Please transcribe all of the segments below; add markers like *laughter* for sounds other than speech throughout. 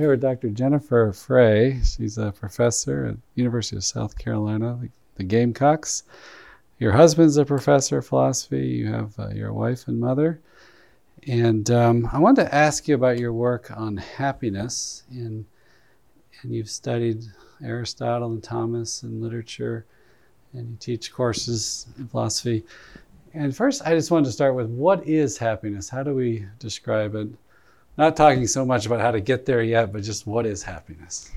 Here with Dr. Jennifer Frey. She's a professor at University of South Carolina, the, Gamecocks. Your husband's a professor of philosophy. You have uh, your wife and mother. And um, I wanted to ask you about your work on happiness. And you've studied Aristotle and Thomas and literature, and you teach courses in philosophy. And first, I just wanted to start with what is happiness? How do we describe it? Not talking so much about how to get there yet, but just what is happiness?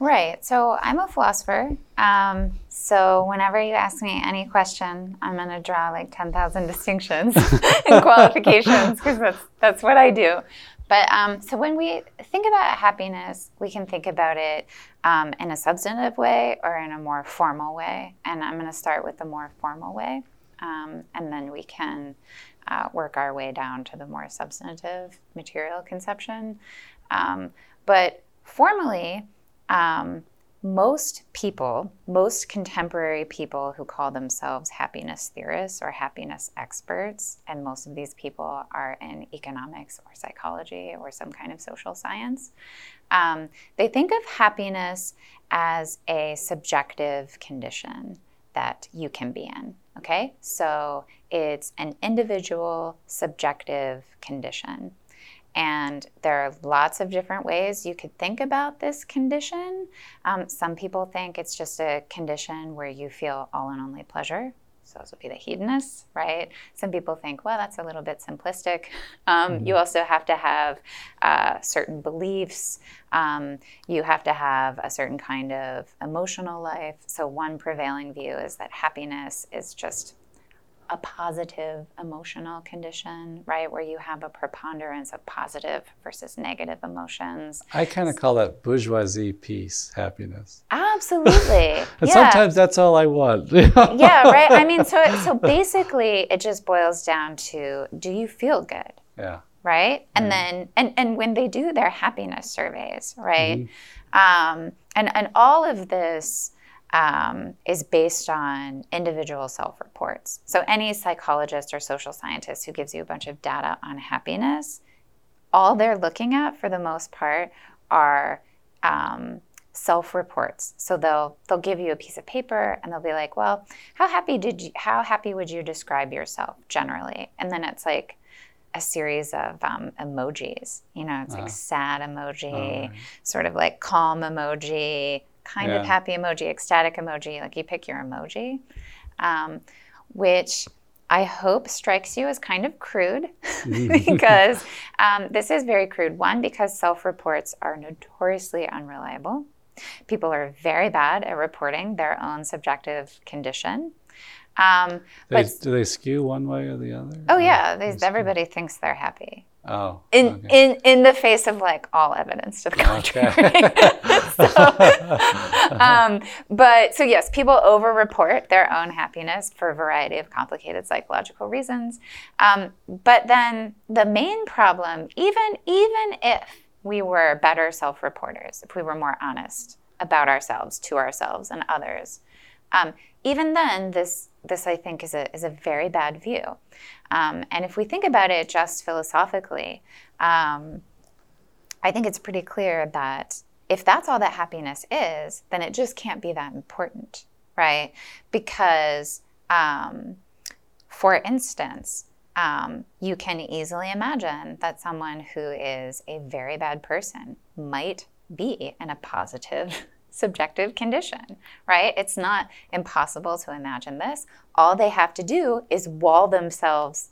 Right. So I'm a philosopher. Um, so whenever you ask me any question, I'm going to draw like 10,000 *laughs* distinctions *laughs* and qualifications because that's, that's what I do. But um, so when we think about happiness, we can think about it um, in a substantive way or in a more formal way. And I'm going to start with the more formal way, um, and then we can uh, work our way down to the more substantive material conception. Um, but formally, um, most people, most contemporary people who call themselves happiness theorists or happiness experts, and most of these people are in economics or psychology or some kind of social science, um, they think of happiness as a subjective condition that you can be in. Okay? So it's an individual subjective condition. And there are lots of different ways you could think about this condition. Um, some people think it's just a condition where you feel all and only pleasure. So those would be the hedonists, right? Some people think, well, that's a little bit simplistic. *laughs* Um, mm-hmm. You also have to have uh, certain beliefs. Um, you have to have a certain kind of emotional life. So one prevailing view is that happiness is just a positive emotional condition, right? Where you have a preponderance of positive versus negative emotions. I kind of call that bourgeoisie peace, happiness. Absolutely. *laughs* and yeah. sometimes that's all I want. *laughs* yeah, right. I mean, so so basically it just boils down to do you feel good? Yeah. Right? And yeah. then and and when they do their happiness surveys, right? Mm-hmm. Um, and and all of this um, is based on individual self reports. So, any psychologist or social scientist who gives you a bunch of data on happiness, all they're looking at for the most part are um, self reports. So they'll they'll give you a piece of paper and they'll be like, "Well, how happy did you how happy would you describe yourself generally?" And then it's like a series of um, emojis. You know, it's uh, like sad emoji, sort of like calm emoji, kind yeah. of happy emoji, ecstatic emoji, like you pick your emoji, um, which I hope strikes you as kind of crude *laughs* *laughs* because um, this is very crude. One, because self reports are notoriously unreliable. People are very bad at reporting their own subjective condition. Um, they, but, do they skew one way or the other? Oh, yeah. They, everybody thinks they're happy. Oh. In okay. in in the face of like all evidence to the contrary. Okay. *laughs* so, um, but so yes, people over-report their own happiness for a variety of complicated psychological reasons. Um, but then the main problem, even even if we were better self-reporters, if we were more honest about ourselves to ourselves and others, um, even then, this this I think is a is a very bad view. Um, and if we think about it just philosophically, um, I think it's pretty clear that if that's all that happiness is, then it just can't be that important, right? Because, um, for instance, um, you can easily imagine that someone who is a very bad person might be in a positive subjective condition, right? It's not impossible to imagine this. All they have to do is wall themselves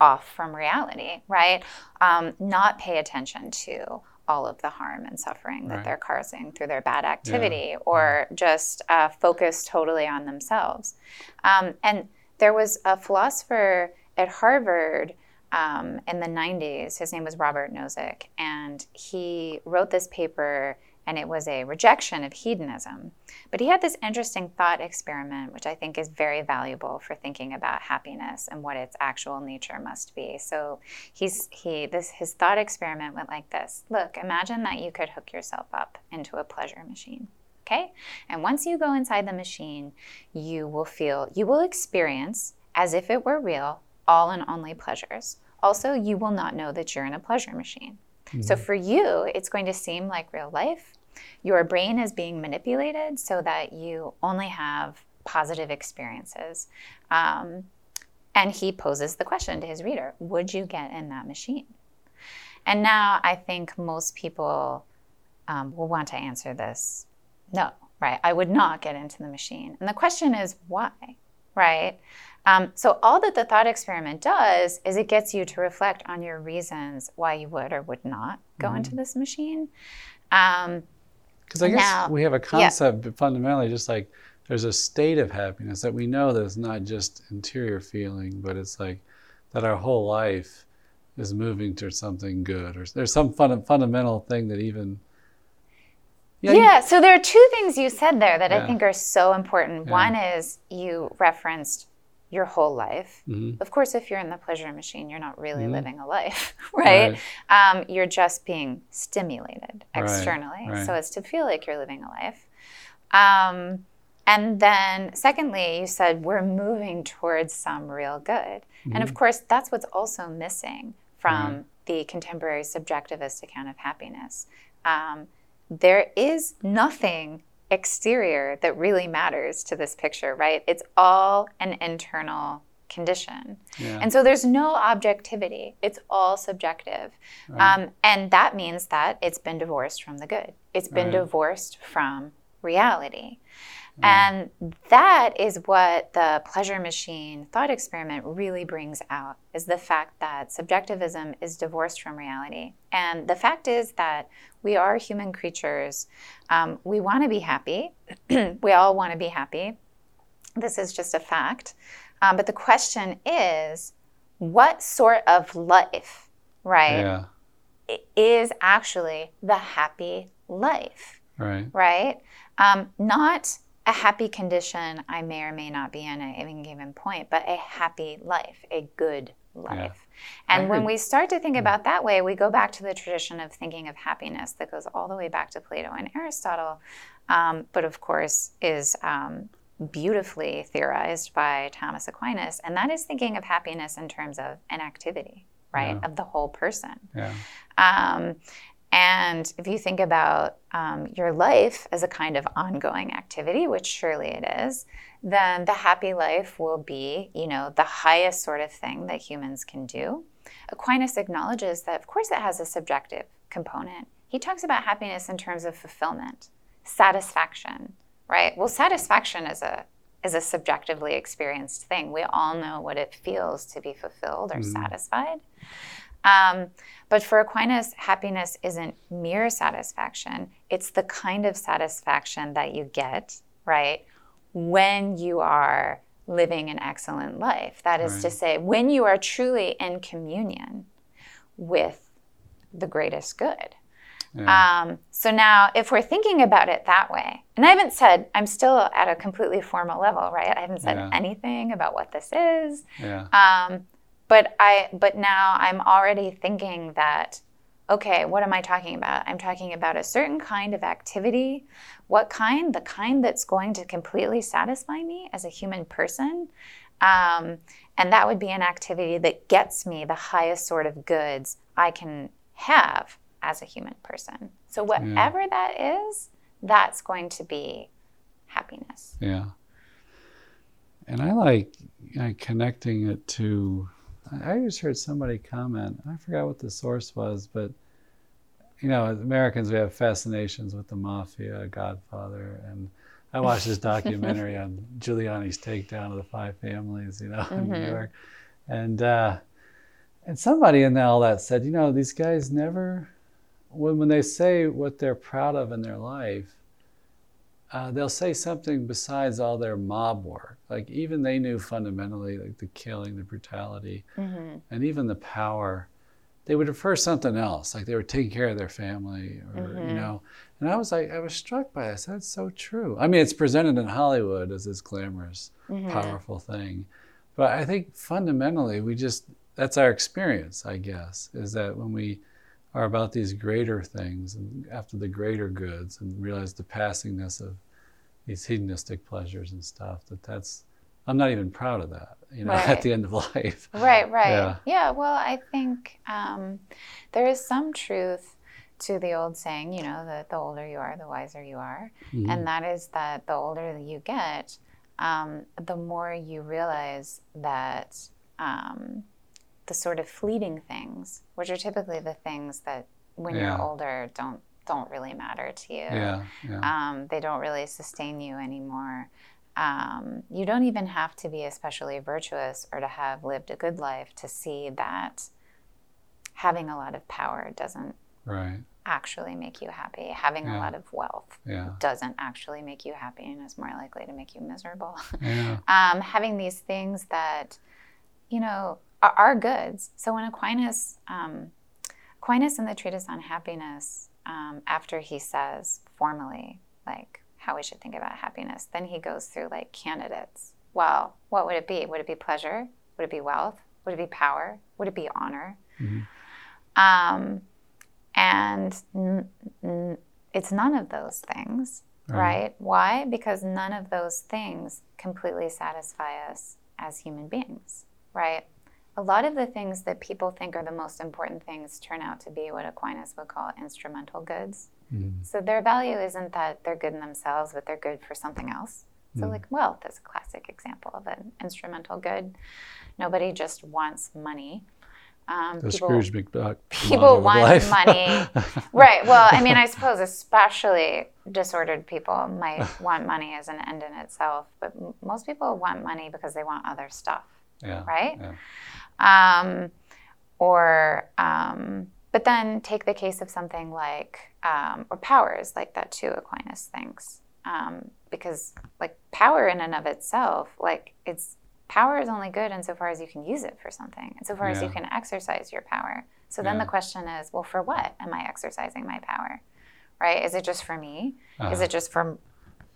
off from reality, right? Um, not pay attention to all of the harm and suffering that right. they're causing through their bad activity yeah. or just uh, focus totally on themselves. Um, and there was a philosopher at Harvard um, in the 90s. His name was Robert Nozick, and he wrote this paper and it was a rejection of hedonism. But he had this interesting thought experiment, which I think is very valuable for thinking about happiness and what its actual nature must be. So he's he this his thought experiment went like this: Look, imagine that you could hook yourself up into a pleasure machine. Okay? And once you go inside the machine, you will feel, you will experience as if it were real, all and only pleasures. Also, you will not know that you're in a pleasure machine. Mm-hmm. So for you, it's going to seem like real life. Your brain is being manipulated so that you only have positive experiences. Um, and he poses the question to his reader Would you get in that machine? And now I think most people um, will want to answer this no, right? I would not get into the machine. And the question is why, right? Um, so, all that the thought experiment does is it gets you to reflect on your reasons why you would or would not go mm-hmm. into this machine. Because um, I guess now, we have a concept, yeah. fundamentally, just like there's a state of happiness that we know that it's not just interior feeling, but it's like that our whole life is moving towards something good, or there's some fun, fundamental thing that even yeah, yeah, so there are two things you said there that yeah. I think are so important. Yeah. One is you referenced your whole life. Mm-hmm. Of course, if you're in the pleasure machine, you're not really mm-hmm. living a life, *laughs* right? right. Um, you're just being stimulated externally right. Right. so as to feel like you're living a life. Um, and then, secondly, you said we're moving towards some real good. Mm-hmm. And of mm-hmm. course, that's what's also missing from the contemporary subjectivist account of happiness. Um, there is nothing exterior that really matters to this picture, right? It's all an internal condition. Yeah. And so there's no objectivity, it's all subjective. Right. Um, and that means that it's been divorced from the good, it's been right. divorced from reality. And that is what the pleasure machine thought experiment really brings out is the fact that subjectivism is divorced from reality. And the fact is that we are human creatures. Um, we want to be happy. *clears throat* we all want to be happy. This is just a fact. Um, but the question is what sort of life, right, yeah. is actually the happy life? Right. Right? Um, not a happy condition I may or may not be in at any given point, but a happy life, a good life. Yeah. And when we start to think hmm. about that way, we go back to the tradition of thinking of happiness that goes all the way back to Plato and Aristotle, um, but of course is um, beautifully theorized by Thomas Aquinas. And that is thinking of happiness in terms of an activity, right, yeah. of the whole person. Yeah. Um, and if you think about um, your life as a kind of ongoing activity, which surely it is, then the happy life will be, you know, the highest sort of thing that humans can do. Aquinas acknowledges that, of course, it has a subjective component. He talks about happiness in terms of fulfillment, satisfaction, right? Well, satisfaction is a is a subjectively experienced thing. We all know what it feels to be fulfilled or mm. satisfied. Um, but for Aquinas, happiness isn't mere satisfaction, it's the kind of satisfaction that you get, right, when you are living an excellent life. That is right. to say, when you are truly in communion with the greatest good. Yeah. Um, so now, if we're thinking about it that way, and I haven't said, I'm still at a completely formal level, right? I haven't said yeah. anything about what this is. Yeah. Um, but i but now i'm already thinking that okay what am i talking about? I'm talking about a certain kind of activity. What kind? The kind that's going to completely satisfy me as a human person. Um, and that would be an activity that gets me the highest sort of goods i can have as a human person. So whatever yeah. that is that's going to be happiness. Yeah. And i like connecting it to I just heard somebody comment. I forgot what the source was, but you know, Americans we have fascinations with the mafia, Godfather, and I watched this documentary *laughs* on Giuliani's takedown of the five families, you know, mm-hmm. in New mm-hmm. York, and uh, and somebody in all that said, you know, these guys never, when when they say what they're proud of in their life, uh, they'll say something besides all their mob work. Like even they knew fundamentally, like the killing, the brutality, mm-hmm. and even the power. They would refer something else, like they were taking care of their family, or mm-hmm. you know. And I was like, I was struck by this. That's so true. I mean, it's presented in Hollywood as this glamorous, mm-hmm. powerful thing, but I think fundamentally, we just that's our experience. I guess is that when we are about these greater things and after the greater goods and realize the passingness of these hedonistic pleasures and stuff that that's I'm not even proud of that. You know, Right. *laughs* at the end of life. Right, right. Yeah. Yeah, well, I think um, there is some truth to the old saying, you know, that the older you are, the wiser you are. Mhm. And that is that the older you get, um, the more you realize that um, the sort of fleeting things, which are typically the things that when Yeah. you're older don't don't really matter to you. Yeah, yeah. Um, they don't really sustain you anymore. Um, you don't even have to be especially virtuous or to have lived a good life to see that having a lot of power doesn't right. actually make you happy. Having a lot of wealth Yeah. doesn't actually make you happy and is more likely to make you miserable. Yeah. *laughs* um, having these things that, you know, are, are goods. So when Aquinas, um, Aquinas in the treatise on happiness, um, after he says formally, like how we should think about happiness, then he goes through like candidates. Well, what would it be? Would it be pleasure? Would it be wealth? Would it be power? Would it be honor? Mhm. Um, and n- n- it's none of those things, Right. right? Why? Because none of those things completely satisfy us as human beings, right? A lot of the things that people think are the most important things turn out to be what Aquinas would call instrumental goods. Mhm. So their value isn't that they're good in themselves, but they're good for something else. So, Mm. like wealth is a classic example of an instrumental good. Nobody just wants money. Um, The people- Scrooge McDuck. *laughs* people want money. *laughs* Right. Well, I mean, I suppose especially disordered people might want money as an end in itself, but m- most people want money because they want other stuff, yeah. right? Yeah. Um, or, um, but then take the case of something like, um, or powers like that too, Aquinas thinks. Um, because like power in and of itself, like it's power is only good insofar as you can use it for something, insofar as you can exercise your power. So then Yeah. the question is, well, for what am I exercising my power? Right? Is it just for me? Is Uh-huh. it just for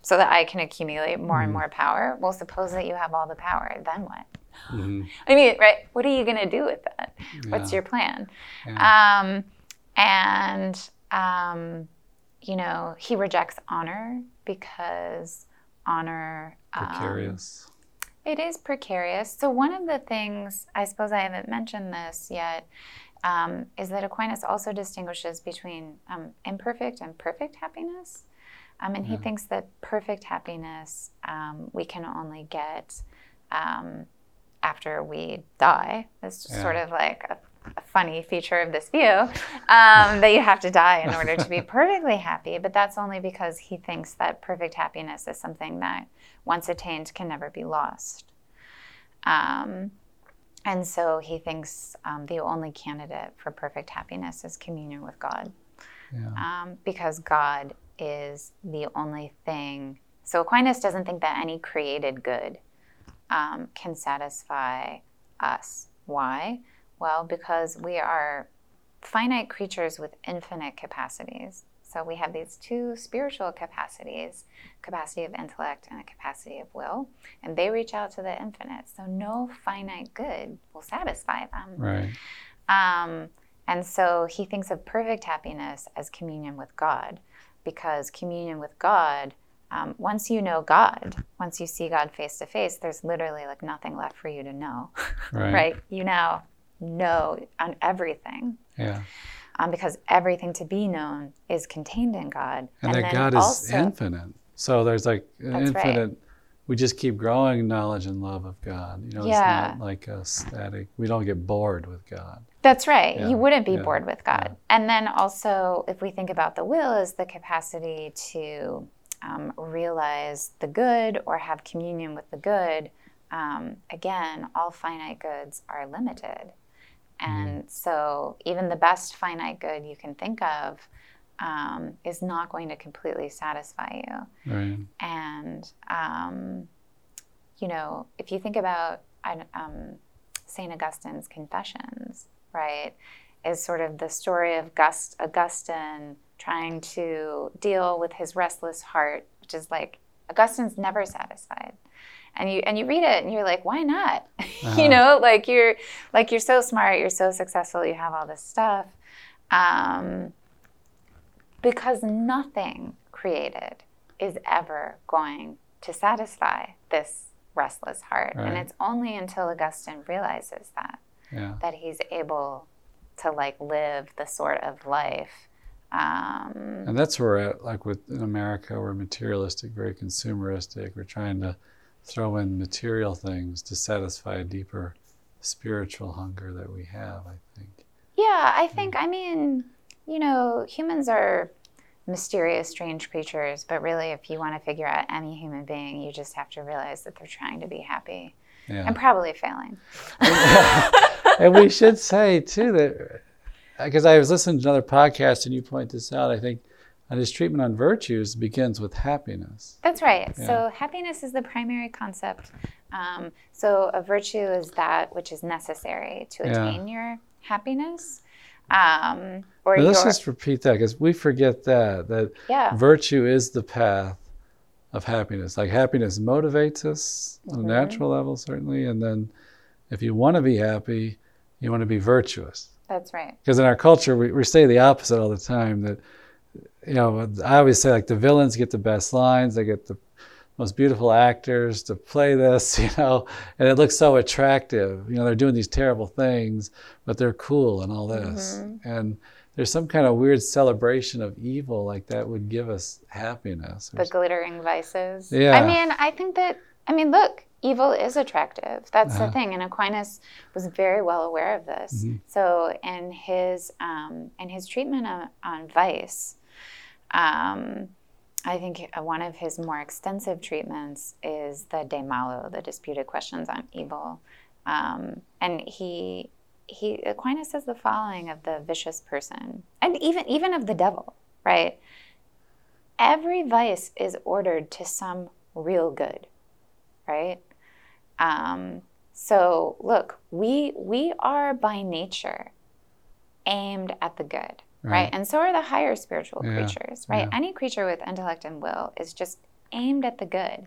so that I can accumulate more and Mhm. more power? Well, suppose that you have all the power, then what? Mhm. I mean, right? What are you going to do with that? What's your plan? Yeah. Um, and, um, you know, he rejects honor because honor. um, Precarious. it is precarious. So, one of the things, I suppose I haven't mentioned this yet, um, is that Aquinas also distinguishes between um, imperfect and perfect happiness. Um, and he thinks that perfect happiness um, we can only get um, after we die. It's just Yeah. sort of like a, a funny feature of this view um, that you have to die in order to be *laughs* perfectly happy. But that's only because he thinks that perfect happiness is something that, once attained, can never be lost. Um, and so he thinks um, the only candidate for perfect happiness is communion with God Yeah. um, because God is the only thing. So Aquinas doesn't think that any created good um, can satisfy us. Why? Well, because we are finite creatures with infinite capacities. So we have these two spiritual capacities capacity of intellect and a capacity of will, and they reach out to the infinite. So no finite good will satisfy them. Right. Um, and so he thinks of perfect happiness as communion with God, because communion with God, um, once you know God, once you see God face to face, there's literally like nothing left for you to know, *laughs* Right. right? You now know on everything. Yeah. Um, because everything to be known is contained in God. And, that then God is also- infinite. So there's like an That's right. infinite. We just keep growing knowledge and love of God. You know, Yeah. it's not like a static. We don't get bored with God. That's right. Yeah, You wouldn't be yeah, bored with God. And then also, if we think about the will as the capacity to um, realize the good or have communion with the good, um, again, all finite goods are limited. And so, even the best finite good you can think of um, is not going to completely satisfy you. Right. And, um, you know, if you think about um, St. Augustine's Confessions, right, is sort of the story of Gust- Augustine trying to deal with his restless heart, which is like Augustine's never satisfied. And you and you read it and you're like, why not? *laughs* Uh-huh. you know, like you're like you're so smart, you're so successful, you have all this stuff. Um, because nothing created is ever going to satisfy this restless heart. Right. And it's only until Augustine realizes that Yeah. that he's able to like live the sort of life. Um, And that's where we're at, like with in America, we're materialistic, very consumeristic. We're trying to throw in material things to satisfy a deeper spiritual hunger that we have, I think. yeah, I think, I mean, you know, humans are mysterious, strange creatures, but really, if you want to figure out any human being, you just have to realize that they're trying to be happy Yeah. and probably failing. *laughs* and we should say too that because I was listening to another podcast and you point this out, I think on his treatment on virtues begins with happiness. That's right. Yeah. So happiness is the primary concept. Um, so a virtue is that which is necessary to Yeah. attain your happiness. Um, or your, let's just repeat that because we forget that that yeah, virtue is the path of happiness. Like happiness motivates us on a natural level, certainly, and then if you want to be happy, you want to be virtuous. That's right. because in our culture we, we say the opposite all the time that you know i always say like the villains get the best lines they get the most beautiful actors to play this *laughs* you know and it looks so attractive you know they're doing these terrible things but they're cool and all this Mhm. and there's some kind of weird celebration of evil like that would give us happiness The glittering vices. Yeah. I mean, I think that, I mean, look, evil is attractive. That's Uh-huh. the thing. And Aquinas was very well aware of this. Mhm. So in his, um, in his treatment on, on vice, um, I think one of his more extensive treatments is the De Malo, the disputed questions on evil. Um, and he, he, Aquinas says the following of the vicious person, and even, even of the devil, right? Every vice is ordered to some real good, right? Um, so look, we we are by nature aimed at the good, right? Right. And so are the higher spiritual Yeah, creatures, right? yeah. Any creature with intellect and will is just aimed at the good.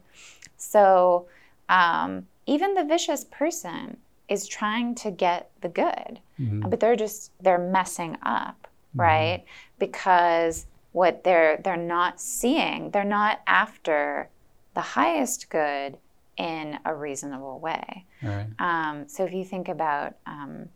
So um, even the vicious person is trying to get the good, Mhm. but they're just they're messing up, Mm-hmm. right? Because what they're they're not seeing, they're not after the highest good in a reasonable way. Right Um, so if you think about um,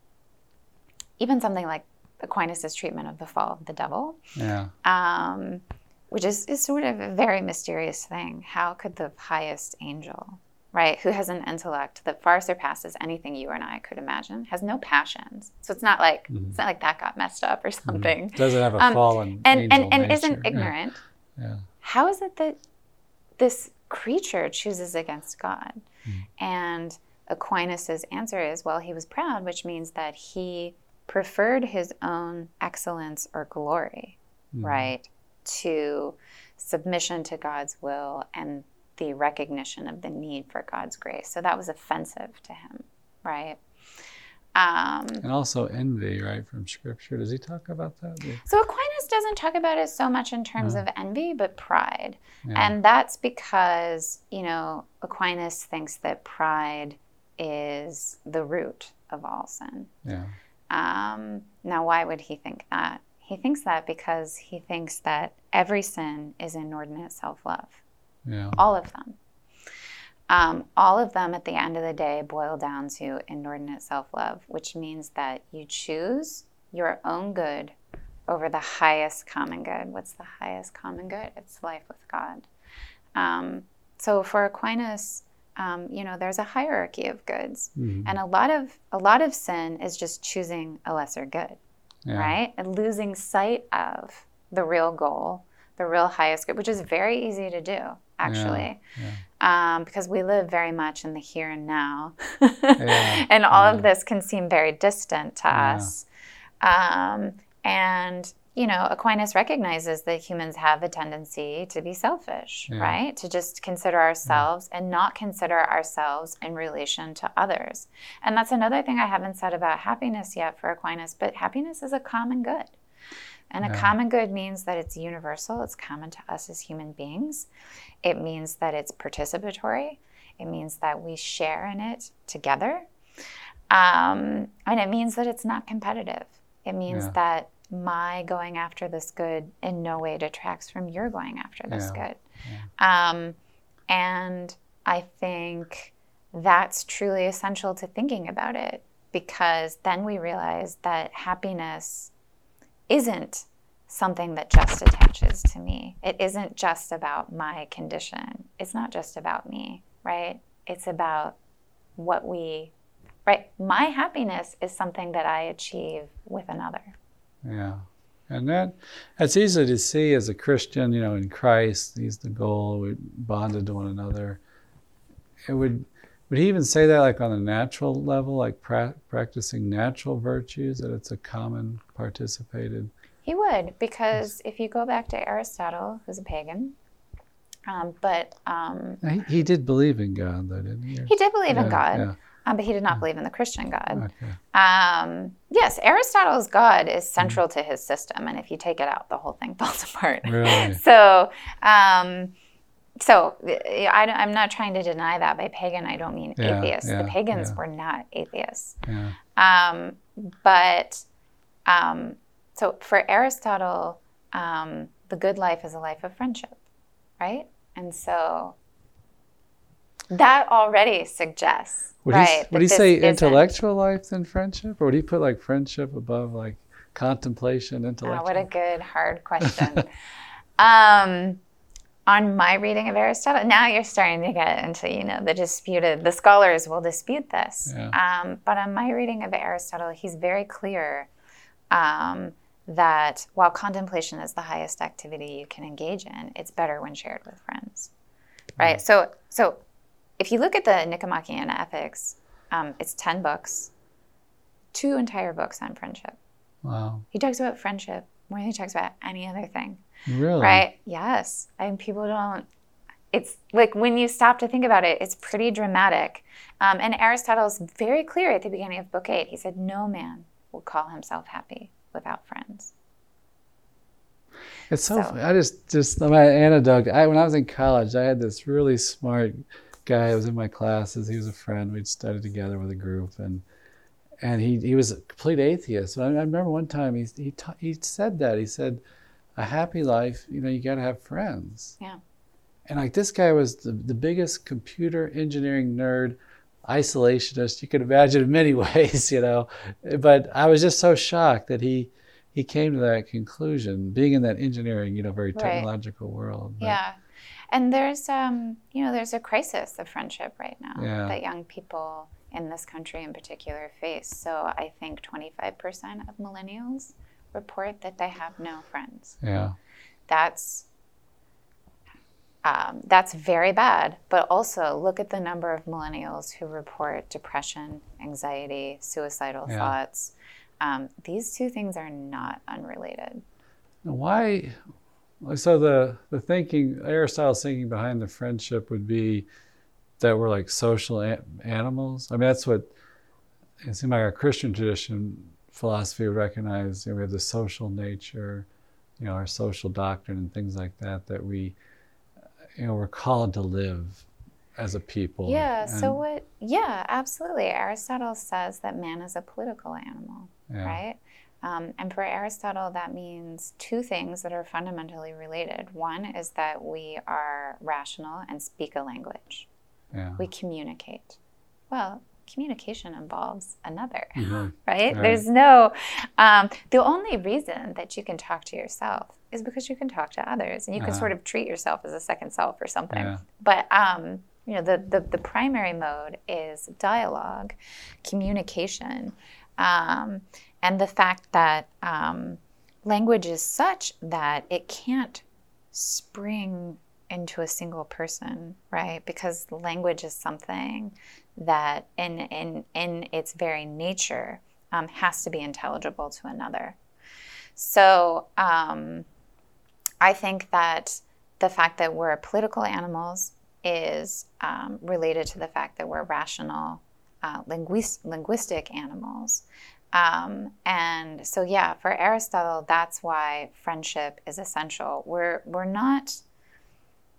even something like Aquinas' treatment of the fall of the devil, yeah um, which is, is sort of a very mysterious thing. How could the highest angel, right, who has an intellect that far surpasses anything you and I could imagine, has no passions? So it's not like Mhm. it's not like that got messed up or something. doesn't have a Um, fallen And angel and, and nature. isn't Yeah, ignorant. yeah. How is it that this creature chooses against God? Hmm. And Aquinas' answer is, well, he was proud, which means that he preferred his own excellence or glory, Mhm. right, to submission to God's will and the recognition of the need for God's grace. So that was offensive to him, right? Um, And also envy, right, from scripture. Does he talk about that? So Aquinas doesn't talk about it so much in terms No. of envy, but pride. Yeah. And that's because, you know, Aquinas thinks that pride is the root of all sin. yeah. Um, now, why would he think that? He thinks that because he thinks that every sin is inordinate self love, Yeah. all of them. Um, all of them at the end of the day boil down to inordinate self love, which means that you choose your own good over the highest common good. What's the highest common good? It's life with God. Um, so for Aquinas, um, you know, there's a hierarchy of goods, Mhm. and a lot of a lot of sin is just choosing a lesser good yeah. right? And losing sight of the real goal, the real highest good, which is very easy to do, actually, yeah. Um, because we live very much in the here and now. Yeah, *laughs* and all yeah. of this can seem very distant to Yeah. us. Um, and, you know, Aquinas recognizes that humans have a tendency to be selfish, Yeah. right? To just consider ourselves and not consider ourselves in relation to others. And that's another thing I haven't said about happiness yet for Aquinas, but happiness is a common good. And a Yeah. common good means that it's universal, it's common to us as human beings. It means that it's participatory, it means that we share in it together. Um, and it means that it's not competitive. It means Yeah. that my going after this good in no way detracts from your going after this Yeah. good. Um, and I think that's truly essential to thinking about it because then we realize that happiness isn't something that just attaches to me. It isn't just about my condition. It's not just about me, right? It's about what we, right? My happiness is something that I achieve with another. Yeah. And that that's easy to see as a Christian, you know, in Christ, he's the goal, we're bonded to one another. It would would he even say that like on a natural level, like pra- practicing natural virtues, that it's a common participated? He would, because if you go back to Aristotle, who's a pagan, um, but um, he, he, did believe in God, though, didn't he? He did believe yeah, in God. Yeah. Um, but he did not yeah. believe in the Christian God. Okay. Um, yes, Aristotle's God is central mm. to his system, and if you take it out, the whole thing *laughs* falls apart. Really? so, um, so I, am not trying to deny that. By pagan, I don't mean yeah, atheists. Yeah, the pagans were not atheists. Yeah. Um, but um, so for Aristotle, um, the good life is a life of friendship, right? And so that already suggests, would right? He, would he say intellectual life than friendship, or would he put like friendship above like contemplation, intellectual? Oh, what a good hard question. *laughs* on my reading of Aristotle, now you're starting to get into you know the disputed. The scholars will dispute this, yeah. um, but on my reading of Aristotle, he's very clear. Um, that while contemplation is the highest activity you can engage in, it's better when shared with friends. Right? Mm. So so if you look at the Nicomachean Ethics, um, it's 10 books, two entire books on friendship. Wow. He talks about friendship more than he talks about any other thing. Really? Right? Yes. I mean, people don't, it's like when you stop to think about it, it's pretty dramatic. Um, and Aristotle's very clear at the beginning of Book 8. He said, No man will call himself happy without friends. It's so, so I just just my anecdote. I, when I was in college, I had this really smart guy who was in my classes. He was a friend. We'd studied together with a group, and and he he was a complete atheist. I, I remember one time he he ta- he said that he said, "A happy life, you know, you got to have friends." Yeah. And like this guy was the, the biggest computer engineering nerd, isolationist you could imagine in many *laughs* ways, you know. But I was just so shocked that he he came to that conclusion, being in that engineering, you know, very technological right. world. But, yeah. And there's, um, you know, there's a crisis of friendship right now yeah. that young people in this country in particular face. So I think 25% of millennials report that they have no friends. Yeah. That's um, that's very bad. But also look at the number of millennials who report depression, anxiety, suicidal yeah. thoughts. Um, these two things are not unrelated. Why? So the the thinking Aristotle's thinking behind the friendship would be that we're like social a- animals. I mean, that's what it seems like our Christian tradition philosophy recognize. You know, we have the social nature, you know, our social doctrine and things like that. That we, you know, we're called to live as a people. Yeah. And, so what? Yeah, absolutely. Aristotle says that man is a political animal, yeah. right? Um, and for Aristotle, that means two things that are fundamentally related. One is that we are rational and speak a language. Yeah. We communicate. Well, communication involves another, mm-hmm. *laughs* right? right? There's no, um, the only reason that you can talk to yourself is because you can talk to others and you can uh-huh. sort of treat yourself as a second self or something. Yeah. But, um, you know, the, the, the primary mode is dialogue, communication. Um, and the fact that um, language is such that it can't spring into a single person, right? Because language is something that, in in in its very nature, um, has to be intelligible to another. So um, I think that the fact that we're political animals is um, related to the fact that we're rational, uh, linguist, linguistic animals. Um, and so, yeah, for Aristotle, that's why friendship is essential. We're we're not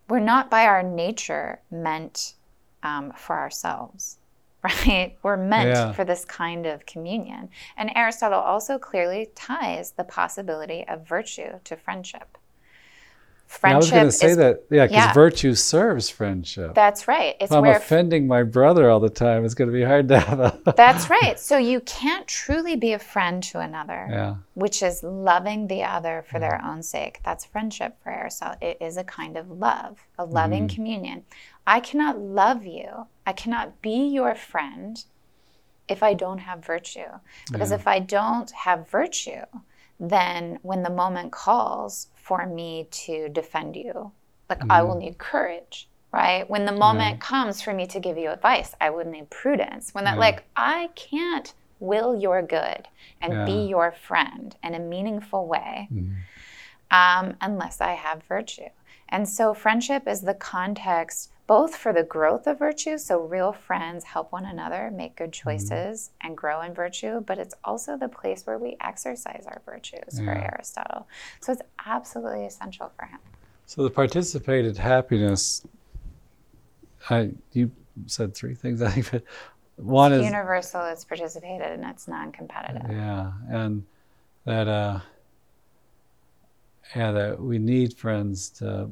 we're not by our nature meant um, for ourselves, *laughs* right? We're meant yeah. for this kind of communion. And Aristotle also clearly ties the possibility of virtue to friendship. Friendship I was going to say is, that, yeah, because yeah. virtue serves friendship. That's right. It's if I'm where offending my brother all the time, it's going to be hard to have a. *laughs* That's right. So you can't truly be a friend to another, yeah. which is loving the other for their own sake. That's friendship for Aristotle. It is a kind of love, a loving Mm-hmm. communion. I cannot love you. I cannot be your friend if I don't have virtue. Because Yeah. if I don't have virtue, then when the moment calls for me to defend you, like I Mm-hmm. will need courage, right? When the moment comes for me to give you advice, I would need prudence. When that, Yeah. like, I can't will your good and be your friend in a meaningful way Mhm. um, unless I have virtue. And so, friendship is the context both for the growth of virtue, so real friends help one another make good Mm-hmm. choices and grow in virtue, but it's also the place where we exercise our virtues for Aristotle. So, it's absolutely essential for him. So the participated happiness, I you said three things, *laughs* I think, but one is Universal, it's participated, and it's non competitive. Yeah, and that uh, yeah, that we need friends to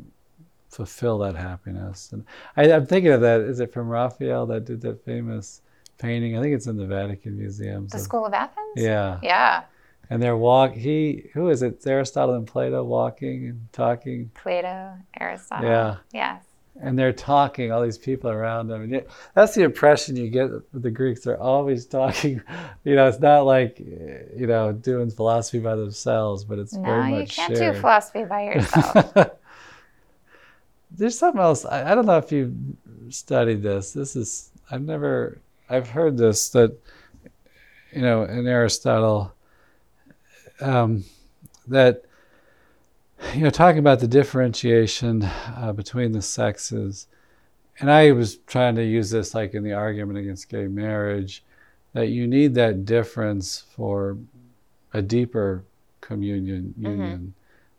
fulfill that happiness. And I, I'm thinking of that. Is it from Raphael that did that famous painting? I think it's in the Vatican Museum. The School of Athens? yeah, Yeah. and they're walk. He who is it? It's Aristotle and Plato walking and talking, Plato, Aristotle. Yeah. Yes. and they're talking. All these people around them, and that's the impression you get with the Greeks. They're always *laughs* talking. You know, it's not like you know doing philosophy by themselves, but it's No, very you can't shared. do philosophy by yourself. *laughs* There's something else. I, I don't know if you've studied this. This is I've never I've heard this that you know in Aristotle um, that you know talking about the differentiation uh, between the sexes, and I was trying to use this like in the argument against gay marriage, that you need that difference for a deeper communion union.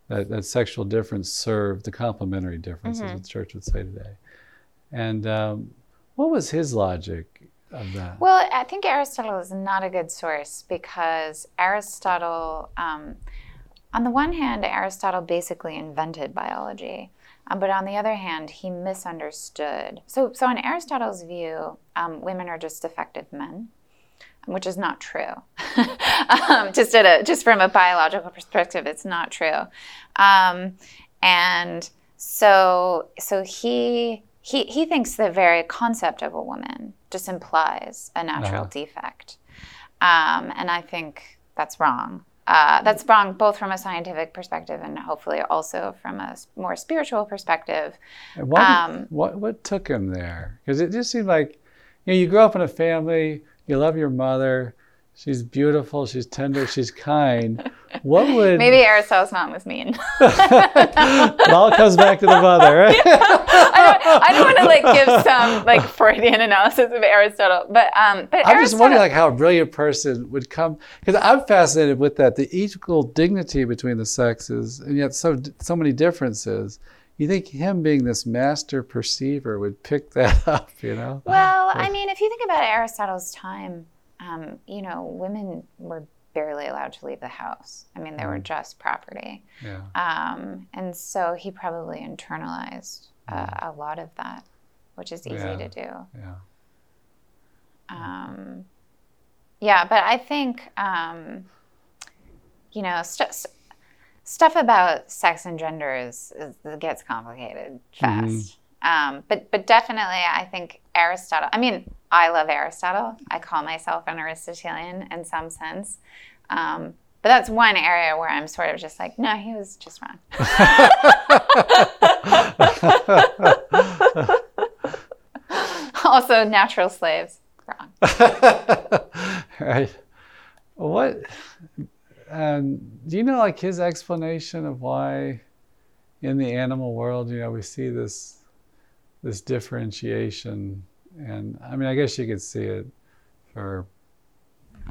That, that sexual difference served the complementary difference, as Mhm. the church would say today. And um, what was his logic of that? Well, I think Aristotle is not a good source because Aristotle, um, on the one hand, Aristotle basically invented biology, um, but on the other hand, he misunderstood. So, so in Aristotle's view, um, women are just defective men, which is not true. *laughs* um, just at a just from a biological perspective, it's not true. Um, and so, so he he he thinks the very concept of a woman just implies a natural Uh-huh. defect, um, and I think that's wrong. Uh, that's wrong both from a scientific perspective and hopefully also from a more spiritual perspective. What, Um, what what took him there? Because it just seemed like, you know, you grew up in a family, you love your mother, she's beautiful, she's tender, she's kind. What would Maybe Aristotle's mom was mean. it all comes back to the mother, right? *laughs* I don't, I don't want to like give some like Freudian analysis of Aristotle, but um, but I'm just wondering, like, how a brilliant person would come. Because I'm fascinated with that, the equal dignity between the sexes, and yet so so many differences. You think him being this master perceiver would pick *laughs* that up, you know? Well, I mean, if you think about Aristotle's time, um, you know, women were barely allowed to leave the house. I mean, they Mm. were just property, Yeah. um, and so he probably internalized uh, a lot of that, which is easy Mm. Yeah. to do. Yeah. Um, yeah, but I think um, you know st- stuff about sex and gender is, is it gets complicated fast. Um, but but definitely, I think Aristotle. I mean, I love Aristotle. I call myself an Aristotelian in some sense. Um, but that's one area where I'm sort of just like, no, he was just wrong. *laughs* also, natural slaves, wrong. *laughs* right. What? Um, do you know, like his explanation of why, in the animal world, you know, we see this this differentiation, and I mean, I guess you could see it for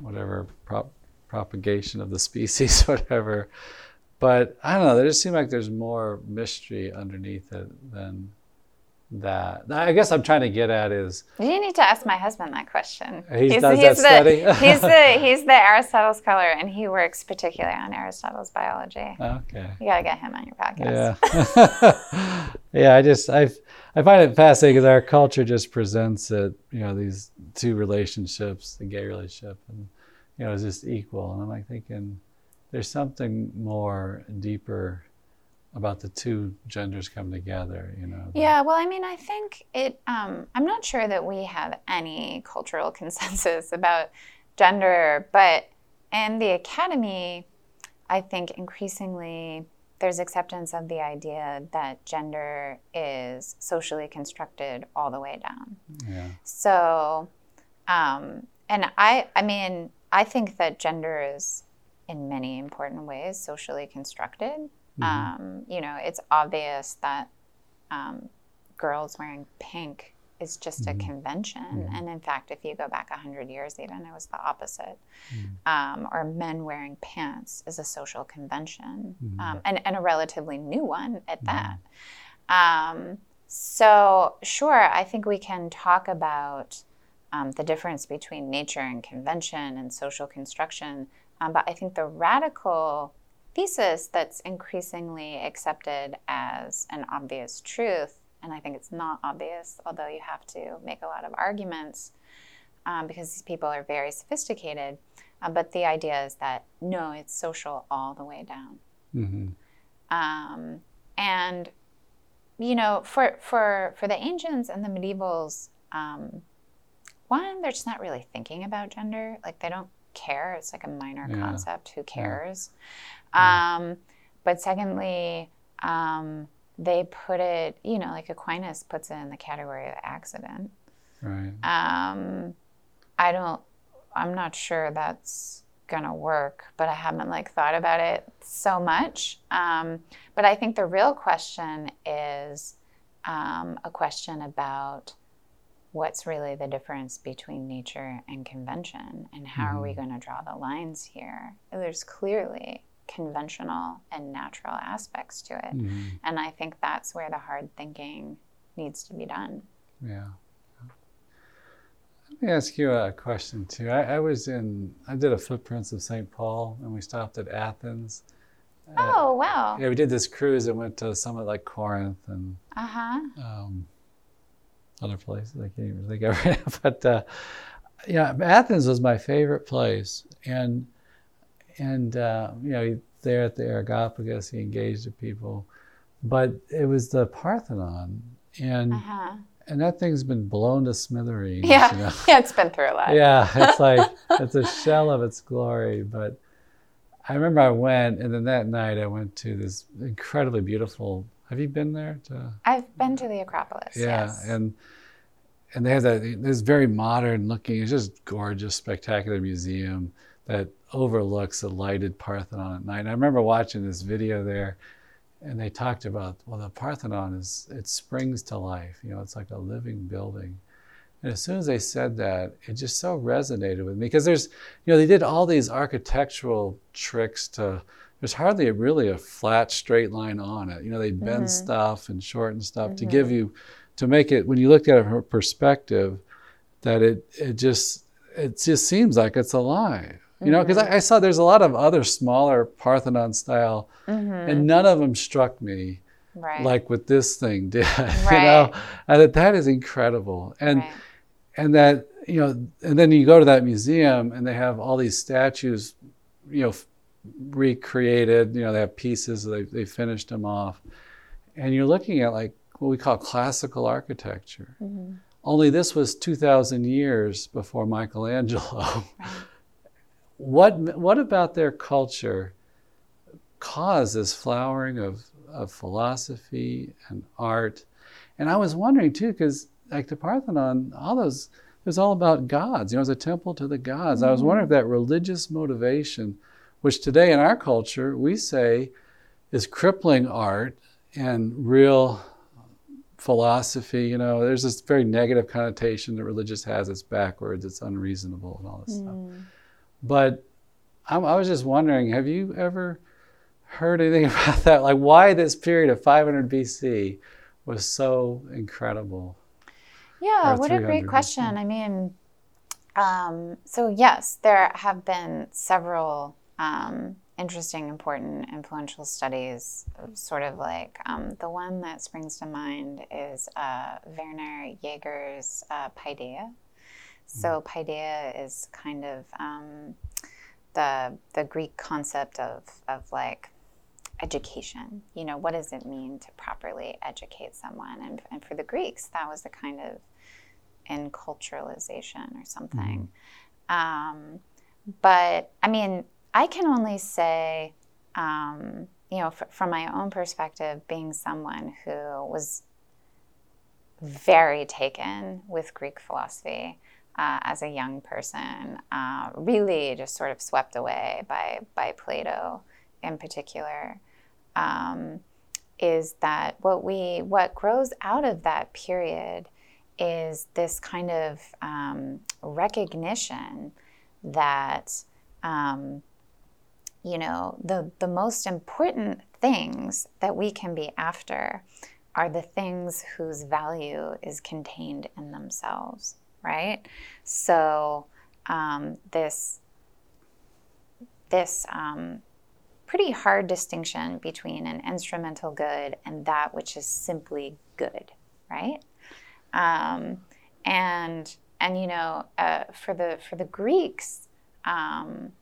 whatever prop, propagation of the *laughs* species, whatever. But I don't know. There just seems like there's more mystery underneath it than that. I guess I'm trying to get at is. You need to ask my husband that question. He does that the, study. *laughs* he's the he's the Aristotle scholar, and he works particularly on Aristotle's biology. Okay. You gotta get him on your podcast. Yeah. *laughs* yeah. I just I I find it fascinating because our culture just presents it. You know, these two relationships, the gay relationship, and you know, it's just equal. And I'm like thinking, there's something more deeper about the two genders come together, you know. Yeah, well, I mean, I think it, um, I'm not sure that we have any cultural *laughs* consensus about gender, but in the academy, I think increasingly there's acceptance of the idea that gender is socially constructed all the way down. Yeah. So, um, and I, I mean, I think that gender is in many important ways socially constructed. Mm-hmm. Um, you know, it's obvious that um, girls wearing pink is just mm-hmm. a convention. Mm-hmm. And in fact, if you go back 100 years, even, it was the opposite. Mm-hmm. Um, or men wearing pants is a social convention, mm-hmm. um, and, and a relatively new one at mm-hmm. that. Um, so, sure, I think we can talk about um, the difference between nature and convention and social construction. Um, but I think the radical thesis that's increasingly accepted as an obvious truth. And I think it's not obvious, although you have to make a lot of arguments um, because these people are very sophisticated. Uh, but the idea is that no, it's social all the way down. Mm-hmm. Um, and you know, for for for the ancients and the medievals, um, one, they're just not really thinking about gender. Like they don't care. It's like a minor yeah. concept. Who cares? Yeah. Um, but secondly, um, they put it, you know, like Aquinas puts it in the category of accident. Right. Um, I don't. I'm not sure that's gonna work, but I haven't like thought about it so much. Um, but I think the real question is um, a question about what's really the difference between nature and convention? And how mm-hmm. are we mm-hmm. going to draw the lines here? There's clearly conventional and natural aspects to it. Mm-hmm. and i think that's where the hard thinking needs to be done. Yeah. Let me ask you a question too. I, I was in i did a footprints of st paul and we stopped at athens. Oh wow. Yeah we did this cruise and went to somewhat like corinth and uh-huh. um, other places. I can't even think of it. *laughs* but uh, yeah, Athens was my favorite place, and and uh, you know there at the Areopagus, he engaged the people, but it was the Parthenon, and uh-huh. and that thing's been blown to smithereens. Yeah, you know? *laughs* yeah, it's been through a lot. Yeah, *laughs* it's like it's a shell of its glory, but. I remember I went, and then that night I went to this incredibly beautiful have you been there? To... I've been to the Acropolis. Yeah, yes. and and they have that this very modern looking, it's just gorgeous, spectacular museum that overlooks the lighted Parthenon at night. And I remember watching this video there, and they talked about well, the Parthenon is it springs to life. You know, it's like a living building. And as soon as they said that, it just so resonated with me because there's, you know, they did all these architectural tricks to there's hardly a, really a flat straight line on it. You know, they bend mm-hmm. stuff and shorten stuff mm-hmm. to give you to make it when you look at it from a perspective that it it just it just seems like it's alive. You know, because I, mm-hmm. I, saw there's a lot of other smaller Parthenon style, mm-hmm. and none of them struck me right. like what this thing *laughs* did. Right. you know, and that that is incredible, and right. and that you know, and then you go to that museum and they have all these statues, you know, recreated. You know, they have pieces. They they finished them off, and you're looking at like what we call classical architecture. Mm-hmm. Only this was 2,000 years before Michelangelo. *laughs* what what about their culture caused this flowering of of philosophy and art? And I was wondering too, because like the Parthenon, all those it was all about gods. You know, it was a temple to the gods. Mm-hmm. I was wondering if that religious motivation which today in our culture we say is crippling art and real philosophy. You know, there's this very negative connotation that religious has. It's backwards, it's unreasonable, and all this mm. stuff. But I'm, I was just wondering, have you ever heard anything *laughs* about that? Like, why this period of 500 BC was so incredible? Yeah, what a great question. I mean, um, so yes, there have been several um, interesting, important, influential studies. Sort of like um, the one that springs to mind is uh, Werner Jaeger's uh, Paideia. So hmm. Paideia is kind of um, the the Greek concept of of like education. You know, what does it mean to properly educate someone? And, and for the Greeks, that was the kind of enculturalization or something. Mm-hmm. Um, but I mean, I can only say, um, you know, f- from my own perspective, being someone who was very taken with Greek philosophy. Uh, as a young person, uh, really just sort of swept away by by Plato in particular um, is that what we what grows out of that period is this kind of um, recognition that um, you know the the most important things that we can be after are the things whose value is contained in themselves right so um, this this um, pretty hard distinction between an instrumental good and that which is simply good, right? Um, and and you know, uh, for the for the Greeks, um,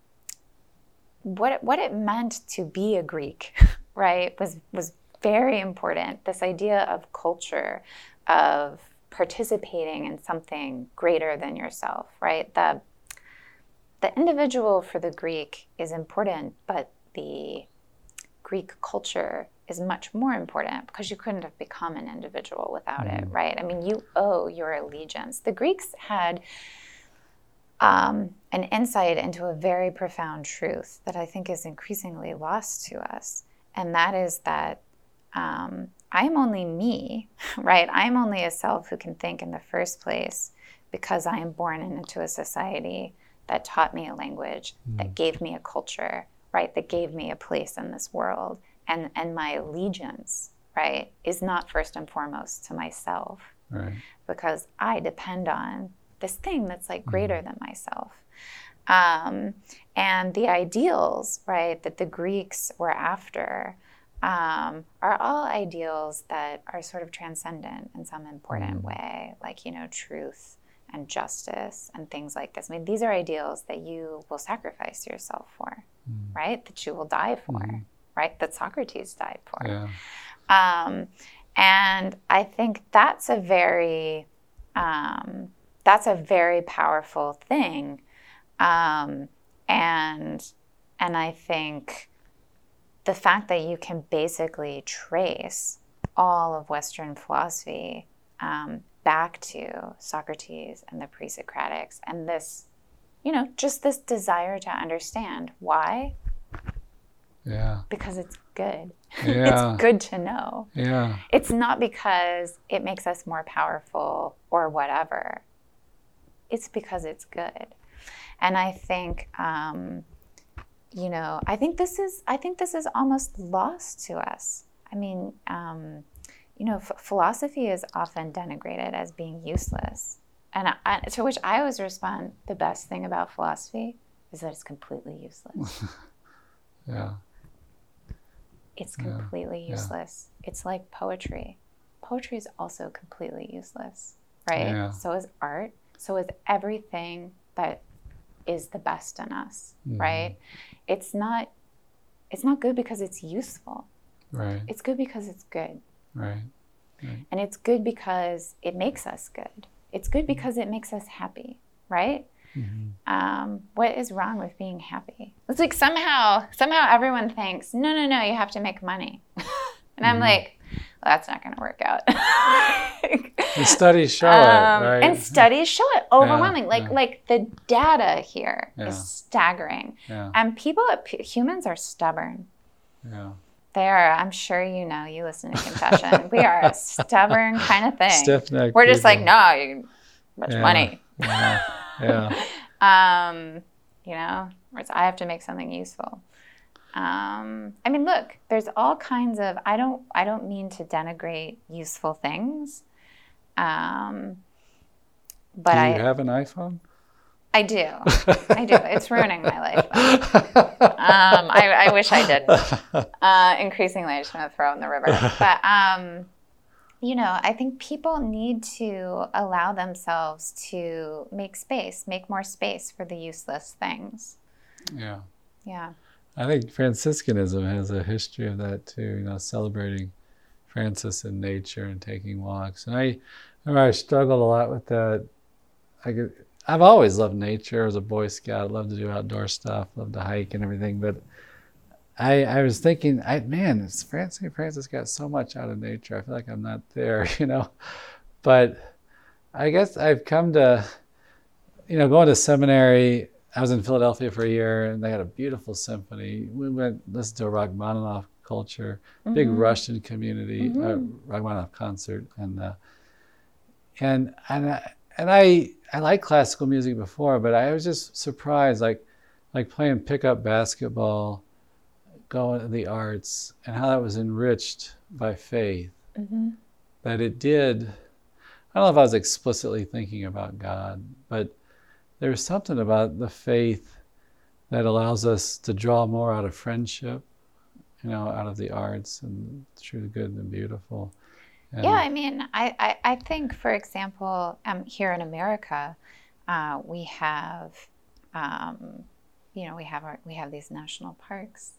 what it, what it meant to be a Greek, *laughs* right, was was very important. This idea of culture, of participating in something greater than yourself, right? The the individual for the Greek is important, but the Greek culture is much more important because you couldn't have become an individual without mm. it, right? I mean, you owe your allegiance. The Greeks had um, an insight into a very profound truth that I think is increasingly lost to us, and that is that um, I'm only me, *laughs* right? I'm only a self who can think in the first place because I am born into a society that taught me a language, mm. that gave me a culture, right, that gave me a place in this world. And, and my allegiance, right, is not first and foremost to myself. Right. Because I depend on this thing that's like greater mm. than myself. Um, and the ideals, right, that the Greeks were after um, are all ideals that are sort of transcendent in some important mm. way, like, you know, truth and justice and things like this. I mean, these are ideals that you will sacrifice yourself for mm. right? That you will die for, mm. right? That Socrates died for. Yeah. Um, and I think that's a very um, that's a very powerful thing, um, and and I think the fact that you can basically trace all of Western philosophy um, back to Socrates and the pre-Socratics and this you know, just this desire to understand why. Yeah. Because it's good. *laughs* Yeah. it's good to know. Yeah. It's not because it makes us more powerful or whatever. It's because it's good. And I think, um, you know, I think this is, I think this is almost lost to us. I mean, um, you know, f- philosophy is often denigrated as being useless. And I, to which I always respond the best thing about philosophy is that it's completely useless. *laughs* yeah. It's completely yeah. useless. Yeah. It's like poetry. Poetry is also completely useless, right? Yeah. So is art. So is everything that is the best in us, mm-hmm. right? It's not it's not good because it's useful. Right. It's good because it's good. Right. right. And it's good because it makes us good. It's good because it makes us happy, right? Mm-hmm. Um, what is wrong with being happy? It's like somehow, somehow everyone thinks, no, no, no, you have to make money, *laughs* and mm-hmm. I'm like, well, that's not going to work out. the studies show um, it, right? And studies show it overwhelming. Yeah, like, yeah. like the data here yeah. is staggering, and people, humans are stubborn. Yeah. They are. I'm sure you know. You listen to Confession. we are a stubborn kind of thing. Stiff neck. We're just like, no, you much money. Yeah. yeah. *laughs* um, you know, I have to make something useful. Um, I mean, look, there's all kinds of. I don't. I don't mean to denigrate useful things. Um, but Do you I have an iPhone? I do. I do. It's ruining my life. Um, I, I wish I didn't. Uh, increasingly, I just want to throw it in the river. But um, you know, I think people need to allow themselves to make space, make more space for the useless things. Yeah. Yeah. I think Franciscanism has a history of that too, you know, celebrating Francis in nature and taking walks. And I I remember I struggled a lot with that. I could, I've always loved nature as a Boy Scout. Loved to do outdoor stuff, loved to hike and everything. But I, I was thinking, I, man, Francis, Francis got so much out of nature. I feel like I'm not there, *laughs* you know. But I guess I've come to, you know, going to seminary. I was in Philadelphia for a year, and they had a beautiful symphony. We went listened to a Rachmaninoff culture, big Mhm. Russian community, uh, Mhm. Rachmaninoff concert, and uh, and and I, and I I liked classical music before, but I was just surprised, like like playing pickup basketball, going to the arts, and how that was enriched by faith. hmm That it did. I don't know if I was explicitly thinking about God, but there was something about the faith that allows us to draw more out of friendship, you know, out of the arts and through the good and the beautiful. And Yeah, I mean, I, I, I think, for example, um, here in America, uh, we have, um, you know, we have our, we have these national parks,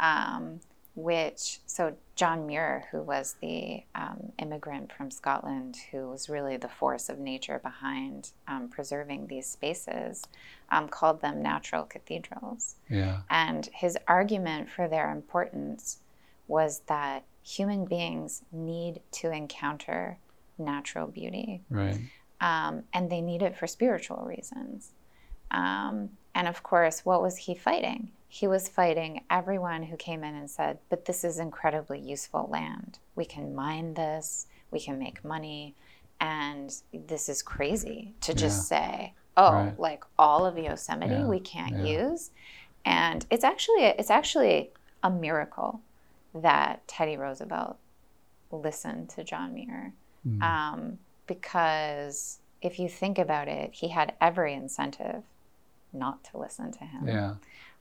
um, which so John Muir, who was the um, immigrant from Scotland, who was really the force of nature behind um, preserving these spaces, um, called them natural cathedrals. yeah, And his argument for their importance was that human beings need to encounter natural beauty, right. um, and they need it for spiritual reasons. Um, and of course, what was he fighting? He was fighting everyone who came in and said, But this is incredibly useful land. We can mine this, we can make money, and this is crazy to just say, Oh, Right. like all of Yosemite Yeah, we can't yeah. use. And it's actually it's actually a miracle that Teddy Roosevelt listened to John Muir Mm. um, because if you think about it, he had every incentive not to listen to him. yeah,